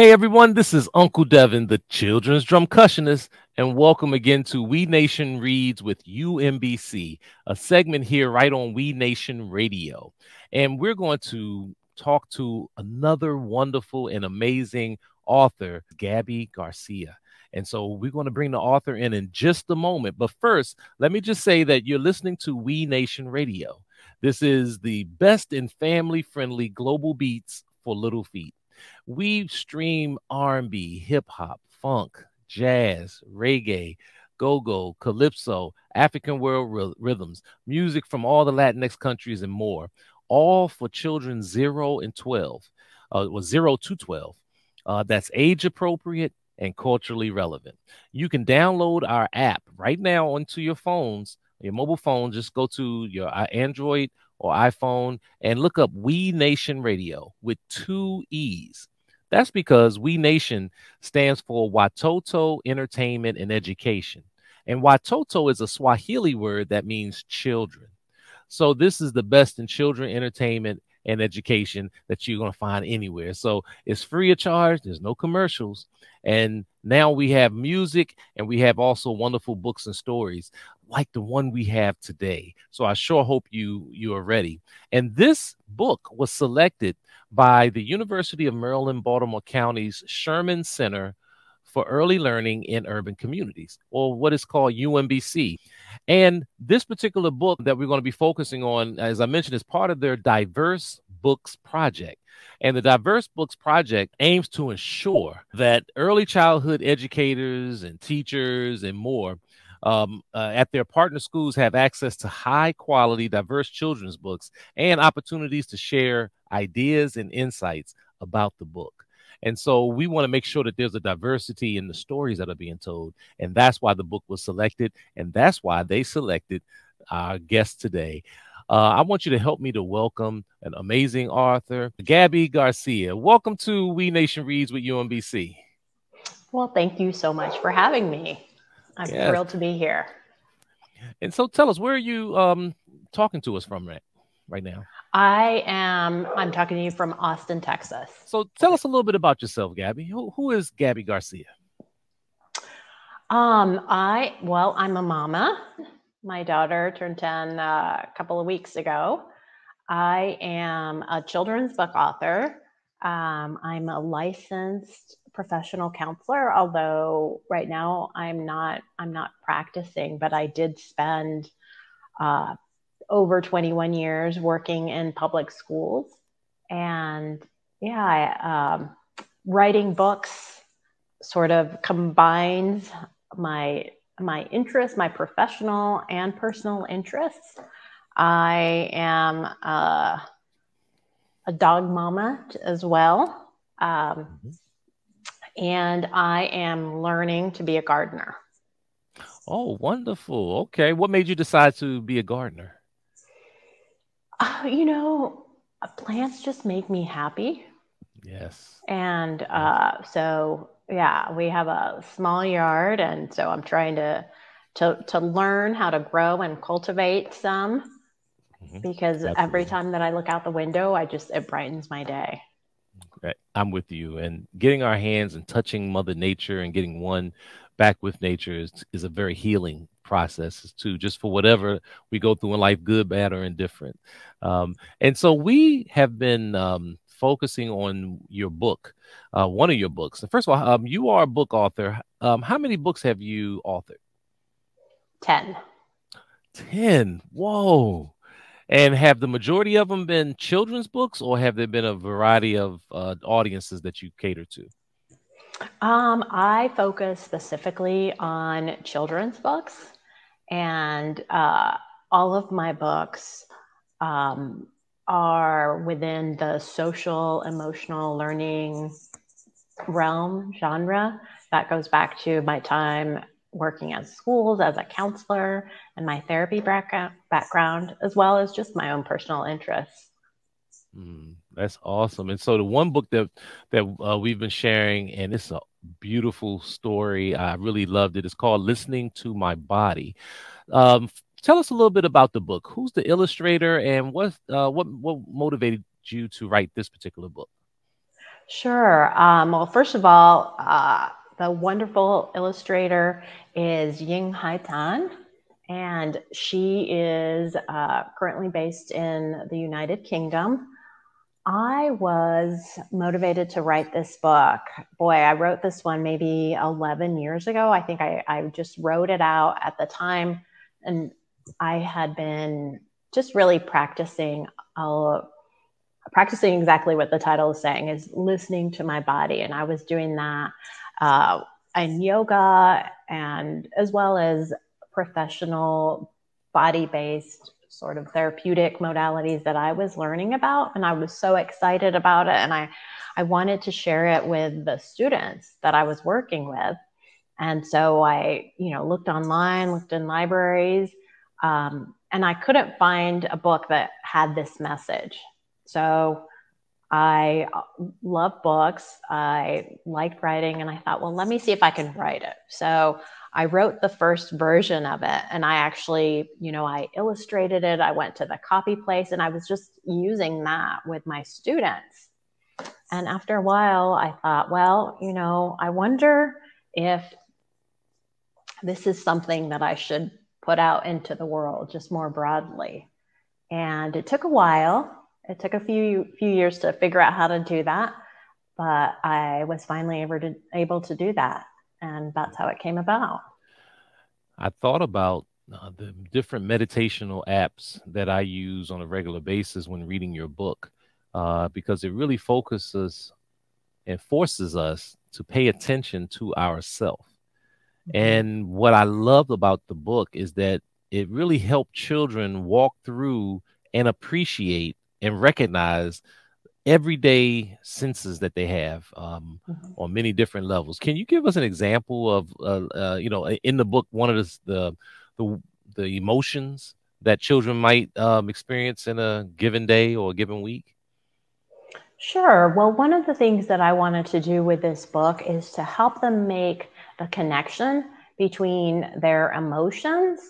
Hey everyone, this is Uncle Devin, the children's drumcussionist, and welcome again to WEE Nation Reads with UMBC, a segment here right on WEE Nation Radio. And we're going to talk to another wonderful and amazing author, Gabi Garcia. And so we're going to bring the author in in just a moment. But first, let me just say that you're listening to WEE Nation Radio. This is the best and family-friendly global beats for little feet. We stream R&B, hip hop, funk, jazz, reggae, go-go, calypso, African world rhythms, music from all the Latinx countries and more, all for children 0 and 12, uh, well, 0 to 12. Uh, that's age appropriate and culturally relevant. You can download our app right now onto your phones, your mobile phone. Just go to your uh, Android or iPhone and look up WEE Nation Radio with two E's. That's because WEE Nation stands for Watoto Entertainment and Education. And Watoto is a Swahili word that means children. So this is the best in children entertainment and education that you're going to find anywhere. So it's free of charge, there's no commercials. And now we have music and we have also wonderful books and stories like the one we have today. So I sure hope you you are ready. And this book was selected by the University of Maryland Baltimore County's Sherman Center for Early Learning in Urban Communities, or what is called UMBC. And this particular book that we're going to be focusing on, as I mentioned, is part of their Diverse Books Project. And the Diverse Books Project aims to ensure that early childhood educators and teachers and more um, uh, at their partner schools have access to high quality, diverse children's books and opportunities to share ideas and insights about the book. And so we want to make sure that there's a diversity in the stories that are being told. And that's why the book was selected. And that's why they selected our guest today. Uh, I want you to help me to welcome an amazing author, Gabi Garcia. Welcome to WEE Nation Reads with UMBC. Well, thank you so much for having me. I'm yes. thrilled to be here. And so tell us, where are you um, talking to us from right, right now? I am, I'm talking to you from Austin, Texas. So tell us a little bit about yourself, Gabi. Who, who is Gabi Garcia? Um, I, well, I'm a mama. My daughter turned 10 uh, a couple of weeks ago. I am a children's book author. Um, I'm a licensed professional counselor, although right now I'm not I'm not practicing, but I did spend uh, over 21 years working in public schools, and yeah, I, um, writing books sort of combines my my interests, my professional and personal interests. I am uh, a dog mama as well. Um, mm-hmm and I am learning to be a gardener. Oh, wonderful. Okay. What made you decide to be a gardener? Uh, you know, plants just make me happy. Yes. And uh, so, yeah, we have a small yard, and so I'm trying to to to learn how to grow and cultivate some mm-hmm. because Absolutely. every time that I look out the window, I just it brightens my day. I'm with you. And getting our hands and touching Mother Nature and getting one back with nature is, is a very healing process too, just for whatever we go through in life, good, bad, or indifferent. Um, and so we have been um, focusing on your book, uh, one of your books. And first of all, um, you are a book author. Um, how many books have you authored? 10. 10. Whoa. And have the majority of them been children's books, or have there been a variety of uh, audiences that you cater to? Um, I focus specifically on children's books, and uh, all of my books um, are within the social emotional learning realm genre. That goes back to my time working at schools as a counselor and my therapy background, as well as just my own personal interests. Mm, that's awesome. And so the one book that that uh, we've been sharing, and it's a beautiful story. I really loved it. It's called "Listening to My Body." Um, tell us a little bit about the book. Who's the illustrator, and what uh, what what motivated you to write this particular book? Sure. Um, well, first of all, uh, the wonderful illustrator is Ying Hui Tan, and she is uh, currently based in the United Kingdom. I was motivated to write this book. Boy, I wrote this one maybe 11 years ago. I think I, I just wrote it out at the time, and I had been just really practicing. Uh, practicing exactly what the title is saying is listening to my body and i was doing that uh, in yoga and as well as professional body based sort of therapeutic modalities that I was learning about. And I was so excited about it. And I, I wanted to share it with the students that I was working with. And so I, you know, looked online, looked in libraries, um, and I couldn't find a book that had this message. So I uh, love books. I liked writing, and I thought, well, let me see if I can write it. So I wrote the first version of it, and I actually, you know, I illustrated it. I went to the copy place, and I was just using that with my students. And after a while, I thought, well, you know, I wonder if this is something that I should put out into the world just more broadly. And it took a while it took a few few years to figure out how to do that, but I was finally able to able to do that, and that's how it came about. I thought about uh, the different meditational apps that I use on a regular basis when reading your book, uh, because it really focuses and forces us to pay attention to ourselves. Mm-hmm. And what I loved about the book is that it really helped children walk through and appreciate and recognize everyday senses that they have um, mm-hmm. on many different levels. Can you give us an example of, uh, uh, you know, in the book, one of the the the, the emotions that children might um, experience in a given day or a given week? Sure. Well, one of the things that I wanted to do with this book is to help them make the connection between their emotions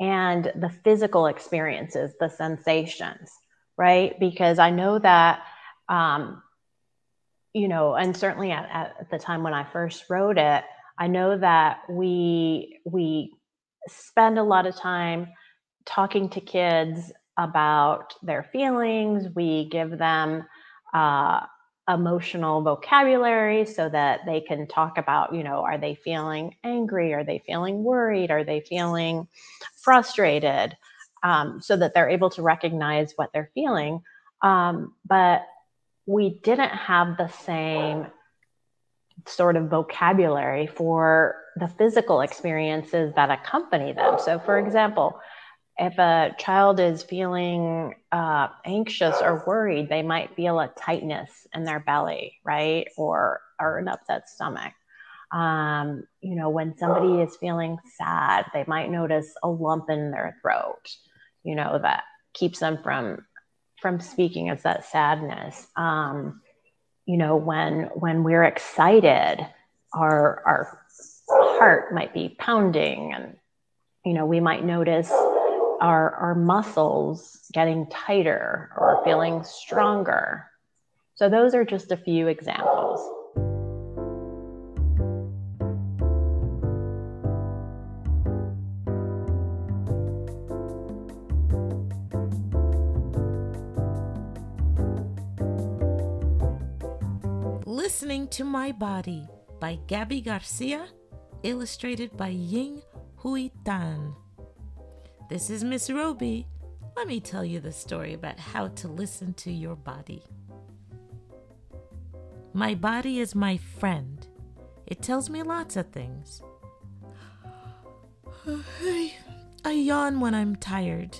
and the physical experiences, the sensations right? Because I know that, um, you know, and certainly at, at the time when I first wrote it, I know that we we spend a lot of time talking to kids about their feelings. We give them uh, emotional vocabulary so that they can talk about, you know, are they feeling angry? Are they feeling worried? Are they feeling frustrated? um, so that they're able to recognize what they're feeling. Um, but we didn't have the same sort of vocabulary for the physical experiences that accompany them. So, for example, if a child is feeling uh, anxious or worried, they might feel a tightness in their belly, right? Or, or an upset stomach. Um, you know, when somebody is feeling sad, they might notice a lump in their throat you know that keeps them from from speaking as that sadness. Um, you know when when we're excited our our heart might be pounding and you know we might notice our our muscles getting tighter or feeling stronger. So those are just a few examples to My Body by Gabi Garcia, illustrated by Ying Hui Tan. This is Miss Roby. Let me tell you the story about how to listen to your body. My body is my friend. It tells me lots of things. I yawn when I'm tired.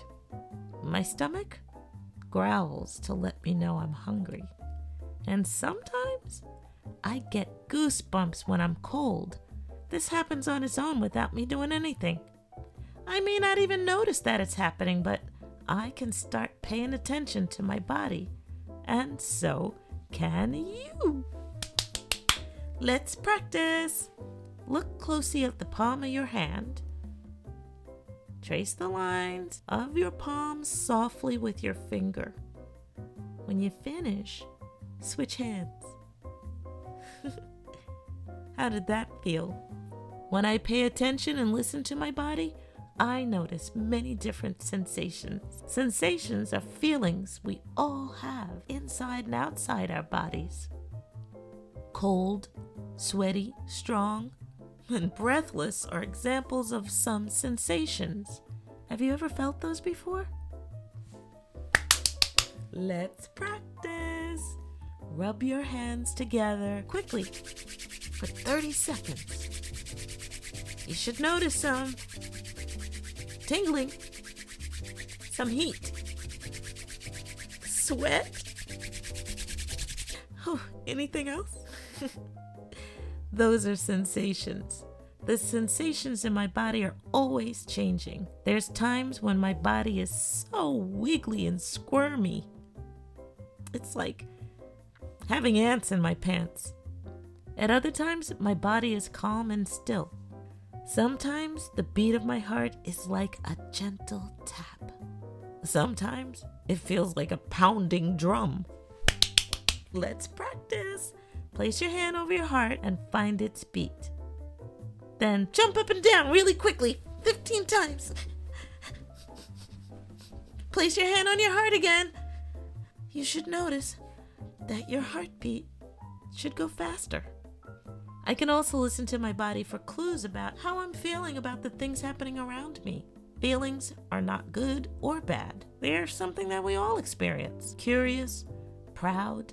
My stomach growls to let me know I'm hungry. And sometimes I get goosebumps when I'm cold. This happens on its own without me doing anything. I may not even notice that it's happening, but I can start paying attention to my body. And so can you. Let's practice. Look closely at the palm of your hand. Trace the lines of your palm softly with your finger. When you finish, switch hands. How did that feel? When I pay attention and listen to my body, I notice many different sensations. Sensations are feelings we all have inside and outside our bodies. Cold, sweaty, strong, and breathless are examples of some sensations. Have you ever felt those before? Let's practice. Rub your hands together quickly for 30 seconds. You should notice some tingling, some heat, sweat. Oh, anything else? Those are sensations. The sensations in my body are always changing. There's times when my body is so wiggly and squirmy. It's like having ants in my pants. At other times, my body is calm and still. Sometimes the beat of my heart is like a gentle tap. Sometimes it feels like a pounding drum. Let's practice. Place your hand over your heart and find its beat. Then jump up and down really quickly, 15 times. Place your hand on your heart again. You should notice that your heartbeat should go faster. I can also listen to my body for clues about how I'm feeling about the things happening around me. Feelings are not good or bad, they are something that we all experience. Curious, proud,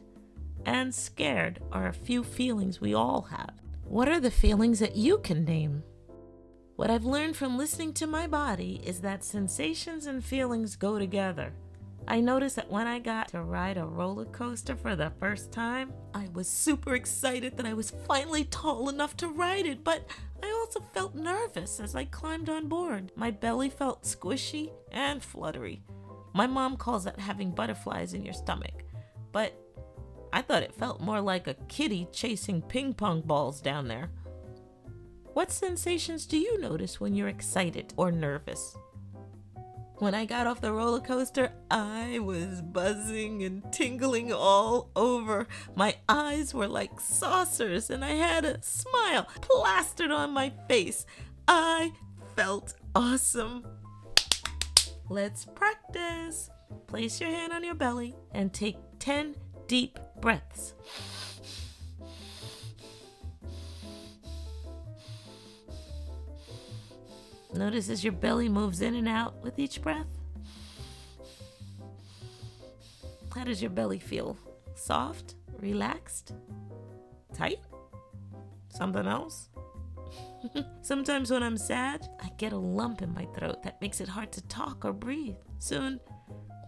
and scared are a few feelings we all have. What are the feelings that you can name? What I've learned from listening to my body is that sensations and feelings go together. I noticed that when I got to ride a roller coaster for the first time, I was super excited that I was finally tall enough to ride it, but I also felt nervous as I climbed on board. My belly felt squishy and fluttery. My mom calls that having butterflies in your stomach, but I thought it felt more like a kitty chasing ping pong balls down there. What sensations do you notice when you're excited or nervous? When I got off the roller coaster, I was buzzing and tingling all over. My eyes were like saucers, and I had a smile plastered on my face. I felt awesome. Let's practice. Place your hand on your belly and take 10 deep breaths. Notice as your belly moves in and out with each breath. How does your belly feel? Soft? Relaxed? Tight? Something else? Sometimes when I'm sad, I get a lump in my throat that makes it hard to talk or breathe. Soon,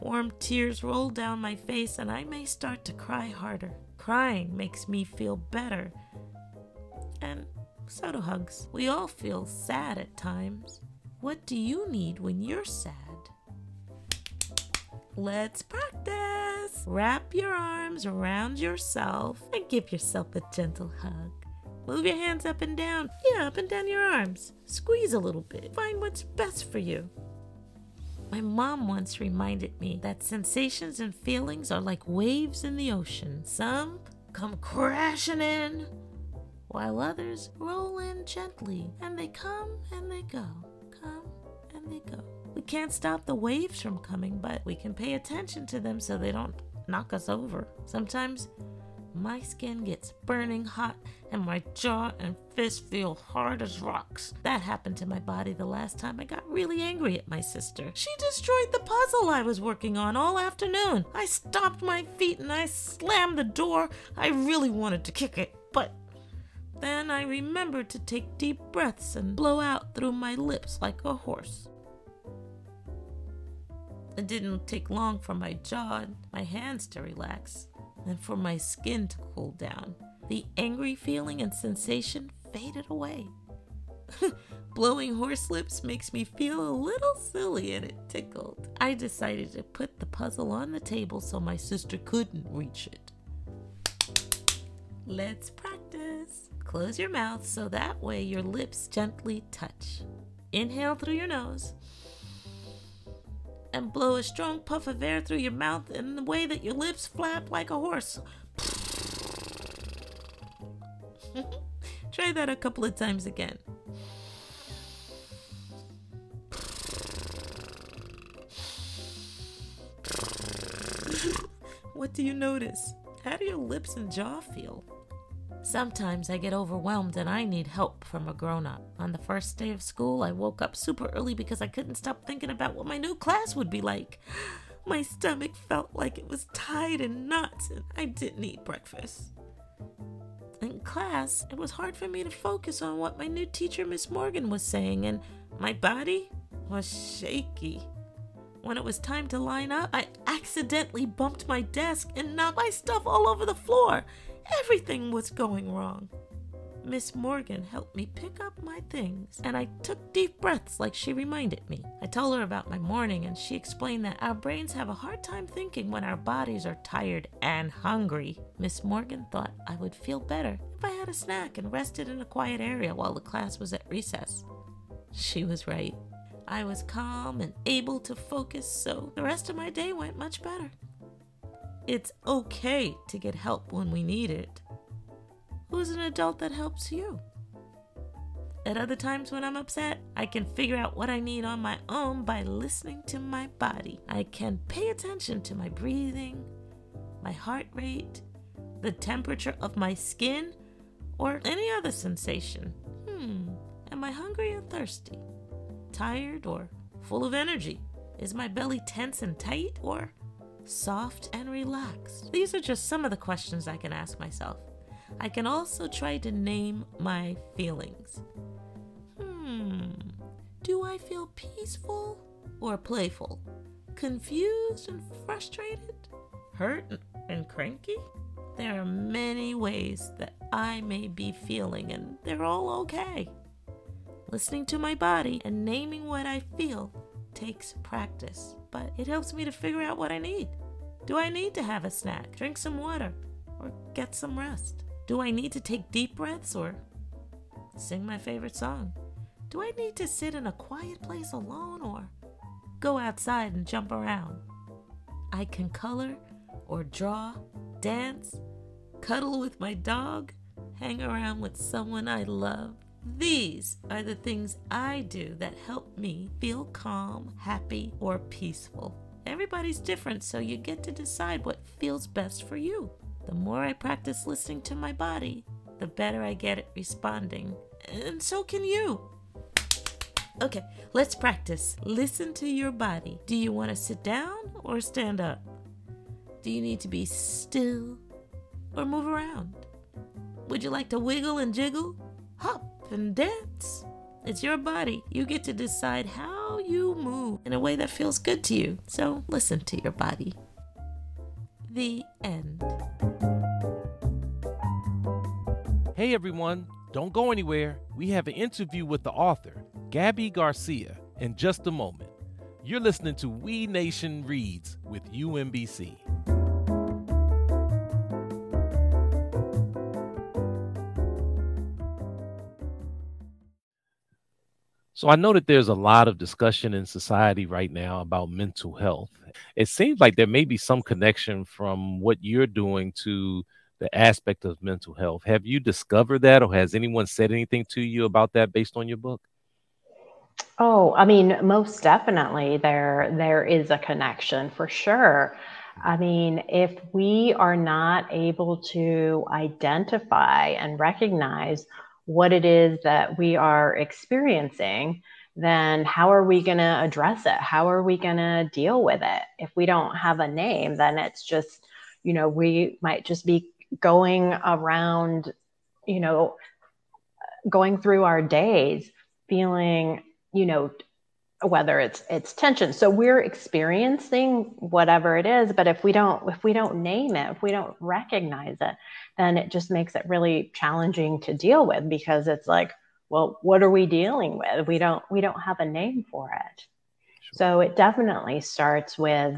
warm tears roll down my face and I may start to cry harder. Crying makes me feel better. And so do hugs. We all feel sad at times. What do you need when you're sad? Let's practice. Wrap your arms around yourself and give yourself a gentle hug. Move your hands up and down. Yeah, up and down your arms. Squeeze a little bit. Find what's best for you. My mom once reminded me that sensations and feelings are like waves in the ocean. Some come crashing in, while others roll in gently, and they come and they go, come and they go. We can't stop the waves from coming, but we can pay attention to them so they don't knock us over. Sometimes my skin gets burning hot and my jaw and fist feel hard as rocks. That happened to my body the last time I got really angry at my sister. She destroyed the puzzle I was working on all afternoon. I stomped my feet and I slammed the door. I really wanted to kick it, then I remembered to take deep breaths and blow out through my lips like a horse. It didn't take long for my jaw and my hands to relax, and for my skin to cool down. The angry feeling and sensation faded away. Blowing horse lips makes me feel a little silly and it tickled. I decided to put the puzzle on the table so my sister couldn't reach it. Let's practice. Close your mouth so that way your lips gently touch. Inhale through your nose and blow a strong puff of air through your mouth in the way that your lips flap like a horse. Try that a couple of times again. What do you notice? How do your lips and jaw feel? Sometimes I get overwhelmed and I need help from a grown up. On the first day of school, I woke up super early because I couldn't stop thinking about what my new class would be like. My stomach felt like it was tied in knots and I didn't eat breakfast. In class, it was hard for me to focus on what my new teacher, Miss Morgan, was saying, and my body was shaky. When it was time to line up, I accidentally bumped my desk and knocked my stuff all over the floor. Everything was going wrong. Miss Morgan helped me pick up my things, and I took deep breaths like she reminded me. I told her about my morning, and she explained that our brains have a hard time thinking when our bodies are tired and hungry. Miss Morgan thought I would feel better if I had a snack and rested in a quiet area while the class was at recess. She was right. I was calm and able to focus, so the rest of my day went much better. It's okay to get help when we need it. Who's an adult that helps you? At other times when I'm upset, I can figure out what I need on my own by listening to my body. I can pay attention to my breathing, my heart rate, the temperature of my skin, or any other sensation. Hmm, am I hungry or thirsty? Tired or full of energy? Is my belly tense and tight or soft and relaxed? These are just some of the questions I can ask myself. I can also try to name my feelings. Hmm, do I feel peaceful or playful? Confused and frustrated? Hurt and cranky? There are many ways that I may be feeling, and they're all okay. Listening to my body and naming what I feel takes practice, but it helps me to figure out what I need. Do I need to have a snack, drink some water, or get some rest? Do I need to take deep breaths or sing my favorite song? Do I need to sit in a quiet place alone or go outside and jump around? I can color or draw, dance, cuddle with my dog, hang around with someone I love. These are the things I do that help me feel calm, happy, or peaceful. Everybody's different, so you get to decide what feels best for you. The more I practice listening to my body, the better I get at responding. And so can you. Okay, let's practice. Listen to your body. Do you want to sit down or stand up? Do you need to be still or move around? Would you like to wiggle and jiggle, hop and dance? It's your body. You get to decide how you move in a way that feels good to you. So listen to your body. The end. Hey everyone, don't go anywhere. We have an interview with the author, Gabi Garcia, in just a moment. You're listening to WEE Nation Reads with UMBC. So I know that there's a lot of discussion in society right now about mental health. It seems like there may be some connection from what you're doing to the aspect of mental health. Have you discovered that or has anyone said anything to you about that based on your book? Oh, I mean, most definitely there there is a connection for sure. I mean, if we are not able to identify and recognize what it is that we are experiencing, then how are we going to address it? How are we going to deal with it? If we don't have a name, then it's just, you know, we might just be going around, you know, going through our days feeling, you know, whether it's it's tension. So we're experiencing whatever it is but if we don't if we don't name it if we don't recognize it then it just makes it really challenging to deal with because it's like well what are we dealing with? We don't we don't have a name for it. Sure. so it definitely starts with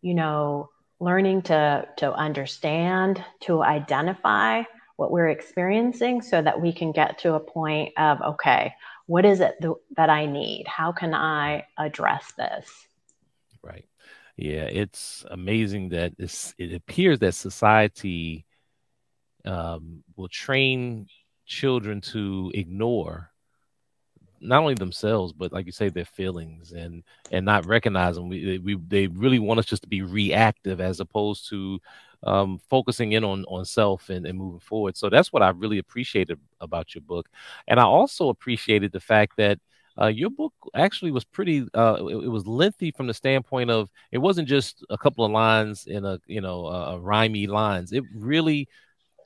you know learning to to understand to identify what we're experiencing so that we can get to a point of okay what is it th- that I need? How can I address this? Right. Yeah, it's amazing that it appears that society um, will train children to ignore not only themselves but like you say their feelings and and not recognize them we, we they really want us just to be reactive as opposed to um, focusing in on on self and, and moving forward. So that's what i really appreciated about your book. And i also appreciated the fact that uh, your book actually was pretty uh, it, it, was lengthy from the standpoint of it wasn't just a couple of lines in a you know a rhymey lines. It really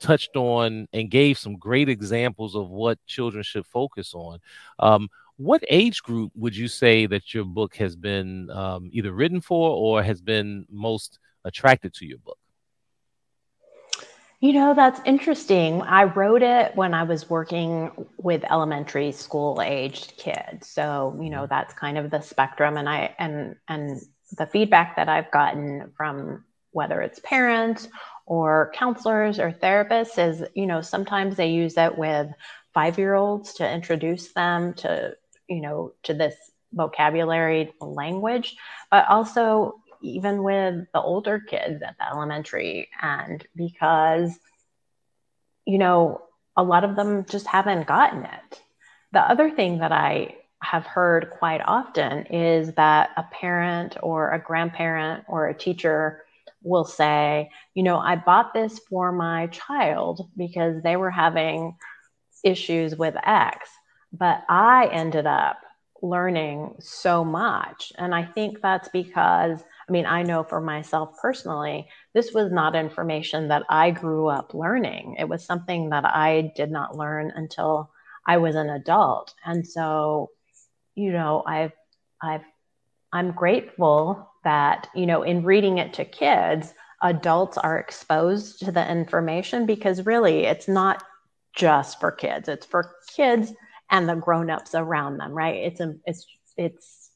touched on and gave some great examples of what children should focus on. Um, what age group would you say that your book has been um, either written for or has been most attracted to your book? You know, that's interesting. I wrote it when I was working with elementary school aged kids. So, you know, mm-hmm. that's kind of the spectrum and I and and the feedback that I've gotten from whether it's parents or counselors or therapists is you know sometimes they use it with five year olds to introduce them to you know to this vocabulary language but also even with the older kids at the elementary. And because you know a lot of them just haven't gotten it. The other thing that i have heard quite often is that a parent or a grandparent or a teacher will say, you know, I bought this for my child because they were having issues with X, but I ended up learning so much. And I think that's because, I mean, I know for myself personally, this was not information that I grew up learning. It was something that I did not learn until I was an adult. And so, you know, I've, I've, I'm grateful that, you know, in reading it to kids, adults are exposed to the information because really it's not just for kids, it's for kids and the grown-ups around them, right? It's a, it's it's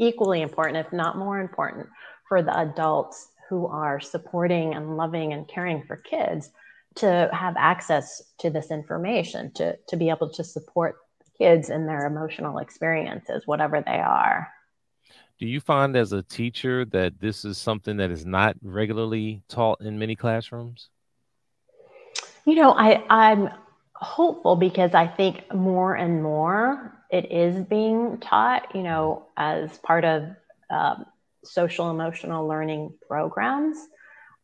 equally important, if not more important, for the adults who are supporting and loving and caring for kids to have access to this information, to, to be able to support kids in their emotional experiences, whatever they are do you find as a teacher that this is something that is not regularly taught in many classrooms? You know, I, I'm hopeful because I think more and more it is being taught, you know, as part of um, social emotional learning programs.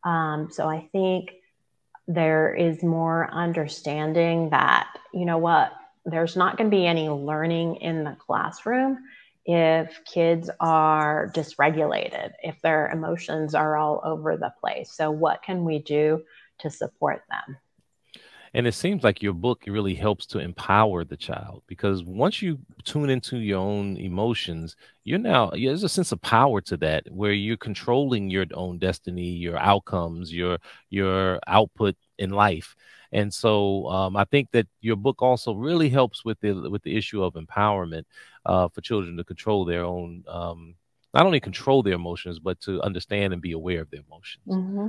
Um, so I think there is more understanding that, you know what, there's not going to be any learning in the classroom if kids are dysregulated, if their emotions are all over the place. So, what can we do to support them? And it seems like your book really helps to empower the child because once you tune into your own emotions, you're now there's a sense of power to that where you're controlling your own destiny, your outcomes, your your output in life. And so um, I think that your book also really helps with the with the issue of empowerment uh, for children to control their own, um, not only control their emotions, but to understand and be aware of their emotions. Mm-hmm.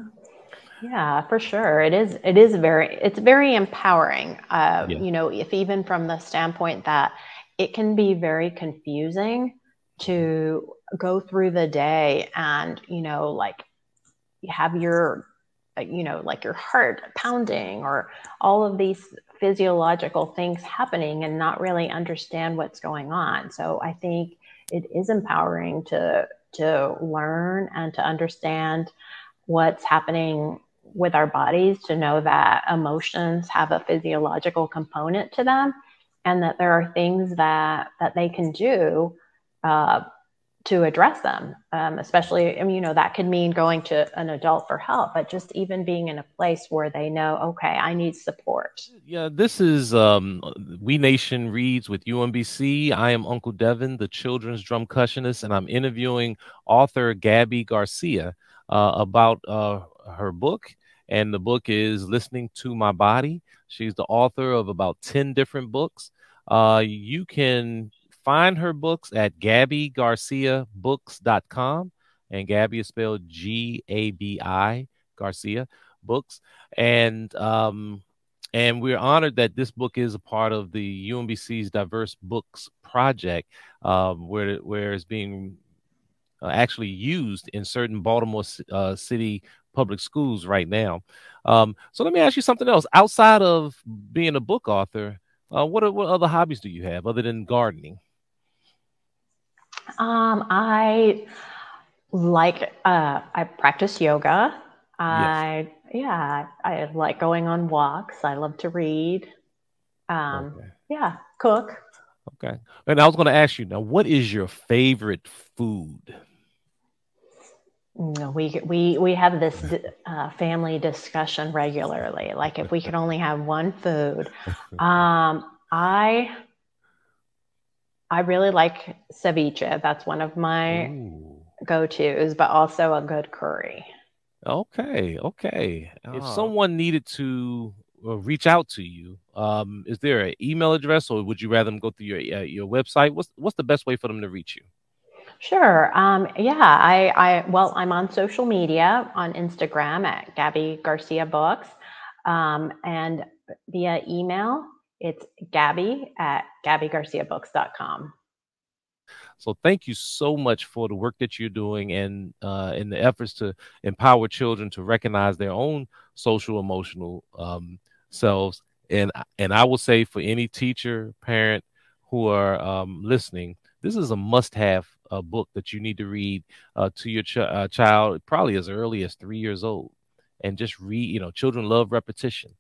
Yeah, for sure. It is. It is very. It's very empowering. Uh, yeah. You know, if even from the standpoint that it can be very confusing to go through the day and you know like have your you know like your heart pounding or all of these physiological things happening and not really understand what's going on. So I think it is empowering to to learn and to understand what's happening with our bodies to know that emotions have a physiological component to them and that there are things that that they can do uh, to address them um, especially I mean, you know that could mean going to an adult for help but just even being in a place where they know okay i need support. Yeah this is um, wee nation reads with umbc i am uncle devin the children's drumcussionist and i'm interviewing author gabi garcia uh, about uh, her book. And the book is listening to my body. She's the author of about 10 different books. Uh, you can find her books at gabigarciabooks.com. And Gabi is spelled G A B I Garcia Books. And um, and we're honored that this book is a part of the UMBC's Diverse Books Project, um, where where it's being uh, actually used in certain Baltimore uh, City public schools right now. Um, so let me ask you something else. Outside of being a book author, uh, what are, what other hobbies do you have other than gardening? Um, I like uh, I practice yoga. I yes. yeah, I like going on walks. I love to read. Um, okay. Yeah, cook. Okay. And I was going to ask you now, what is your favorite food? No, we we we have this uh, family discussion regularly. Like if we could only have one food, um, I I really like ceviche. That's one of my go tos, but also a good curry. Okay, okay. If oh. someone needed to uh, reach out to you, um, is there an email address, or would you rather them go through your uh, your website? What's what's the best way for them to reach you? Sure. Um, yeah, I, I well, I'm on social media on Instagram at Gabi Garcia Books, um, and via email it's Gabi at GabiGarciaBooks.com. So thank you so much for the work that you're doing and uh, in the efforts to empower children to recognize their own social emotional um, selves. And and I will say for any teacher, parent who are um, listening, this is a must-have uh, book that you need to read uh, to your ch- uh, child, probably as early as three years old, and just read. You know, children love repetition,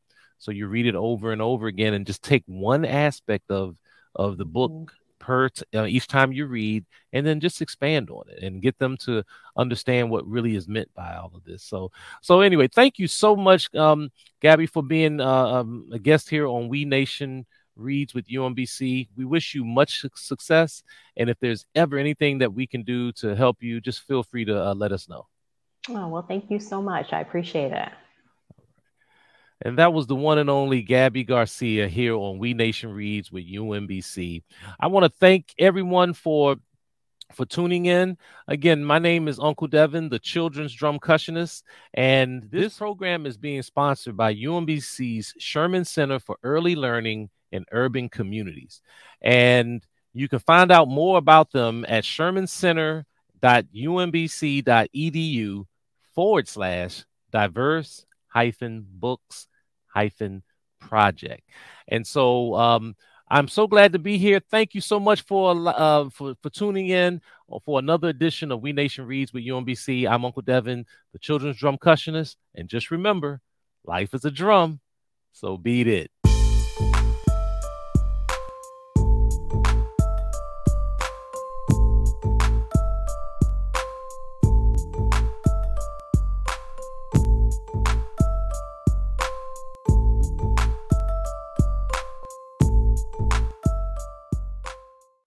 so you read it over and over again, and just take one aspect of of the book mm-hmm. per t- uh, each time you read and then just expand on it and get them to understand what really is meant by all of this. So so anyway thank you so much um, gabi for being uh, um, a guest here on wee nation reads with umbc we wish you much success. And if there's ever anything that we can do to help you just feel free to uh, let us know. Oh well thank you so much. I appreciate it and that was the one and only Gabi Garcia here on WEE Nation Reads with UMBC. I want to thank everyone for for tuning in. Again, my name is Uncle Devin, the children's drumcussionist, and this program is being sponsored by UMBC's Sherman Center for Early Learning in Urban Communities. And you can find out more about them at shermancenter.umbc.edu forward slash diverse hyphen books hyphen project. And so um, I'm so glad to be here. Thank you so much for uh, for for tuning in for another edition of WEE Nation Reads with UMBC. I'm Uncle Devin, the children's drumcussionist, and just remember, life is a drum, so beat it.